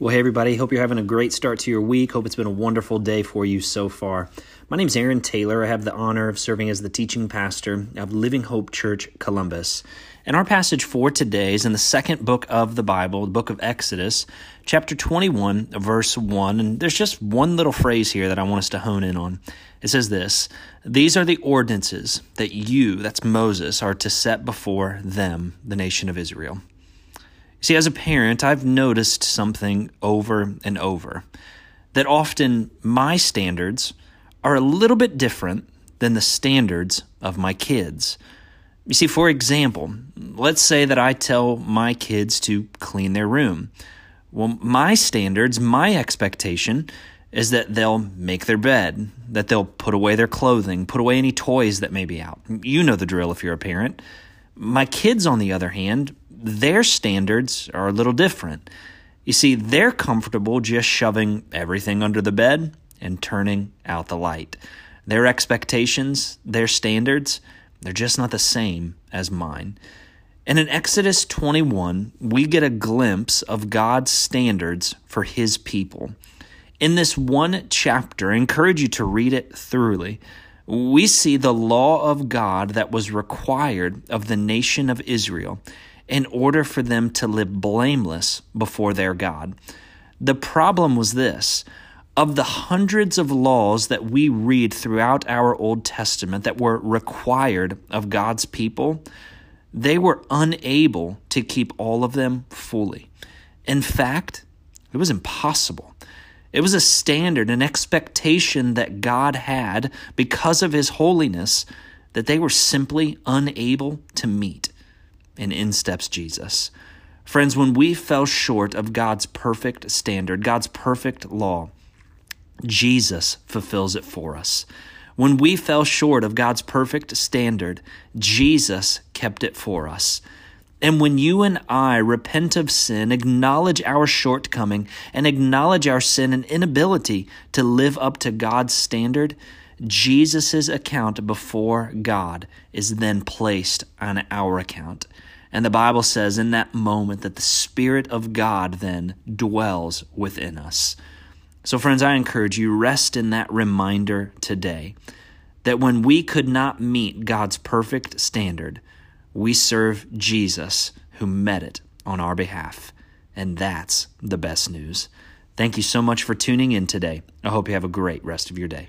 Well, hey, everybody. Hope you're having a great start to your week. Hope it's been a wonderful day for you so far. My name is Aaron Taylor. I have the honor of serving as the teaching pastor of Living Hope Church Columbus. And our passage for today is in the second book of the Bible, the book of Exodus, chapter 21, verse 1. And there's just one little phrase here that I want us to hone in on. It says this These are the ordinances that you, that's Moses, are to set before them, the nation of Israel. See, as a parent, I've noticed something over and over that often my standards are a little bit different than the standards of my kids. You see, for example, let's say that I tell my kids to clean their room. Well, my standards, my expectation is that they'll make their bed, that they'll put away their clothing, put away any toys that may be out. You know the drill if you're a parent. My kids, on the other hand, their standards are a little different. You see, they're comfortable just shoving everything under the bed and turning out the light. Their expectations, their standards, they're just not the same as mine. And in Exodus 21, we get a glimpse of God's standards for his people. In this one chapter, I encourage you to read it thoroughly. We see the law of God that was required of the nation of Israel in order for them to live blameless before their God. The problem was this of the hundreds of laws that we read throughout our Old Testament that were required of God's people, they were unable to keep all of them fully. In fact, it was impossible. It was a standard, an expectation that God had because of His holiness that they were simply unable to meet and in steps Jesus. Friends, when we fell short of God's perfect standard, God's perfect law, Jesus fulfills it for us. When we fell short of God's perfect standard, Jesus kept it for us. And when you and I repent of sin, acknowledge our shortcoming, and acknowledge our sin and inability to live up to God's standard, Jesus' account before God is then placed on our account. And the Bible says in that moment that the Spirit of God then dwells within us. So, friends, I encourage you, rest in that reminder today that when we could not meet God's perfect standard, we serve Jesus who met it on our behalf. And that's the best news. Thank you so much for tuning in today. I hope you have a great rest of your day.